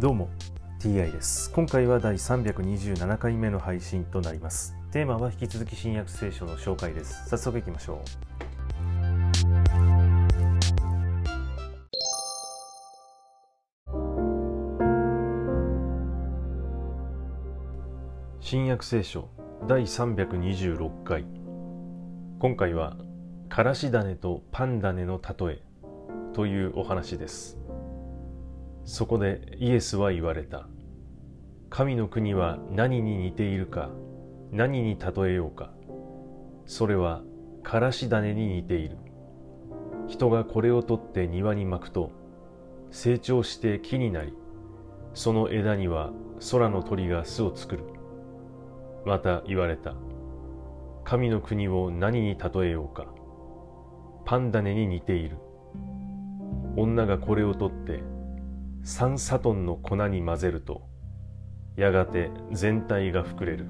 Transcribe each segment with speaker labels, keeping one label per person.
Speaker 1: どうも TI です。今回は第327回目の配信となります。テーマは引き続き新約聖書の紹介です。早速いきましょう。新約聖書第326回。今回はからし種とパン種の例えというお話です。そこでイエスは言われた。神の国は何に似ているか何に例えようか。それはからし種に似ている。人がこれを取って庭に巻くと成長して木になりその枝には空の鳥が巣を作る。また言われた。神の国を何に例えようか。パン種に似ている。女がこれを取って3サトンの粉に混ぜるとやがて全体が膨れる。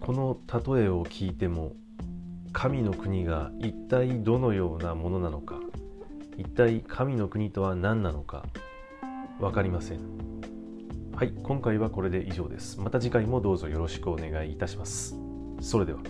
Speaker 1: この例えを聞いても神の国が一体どのようなものなのか一体神の国とは何なのか分かりません。はい今回はこれで以上です。また次回もどうぞよろしくお願いいたします。それでは。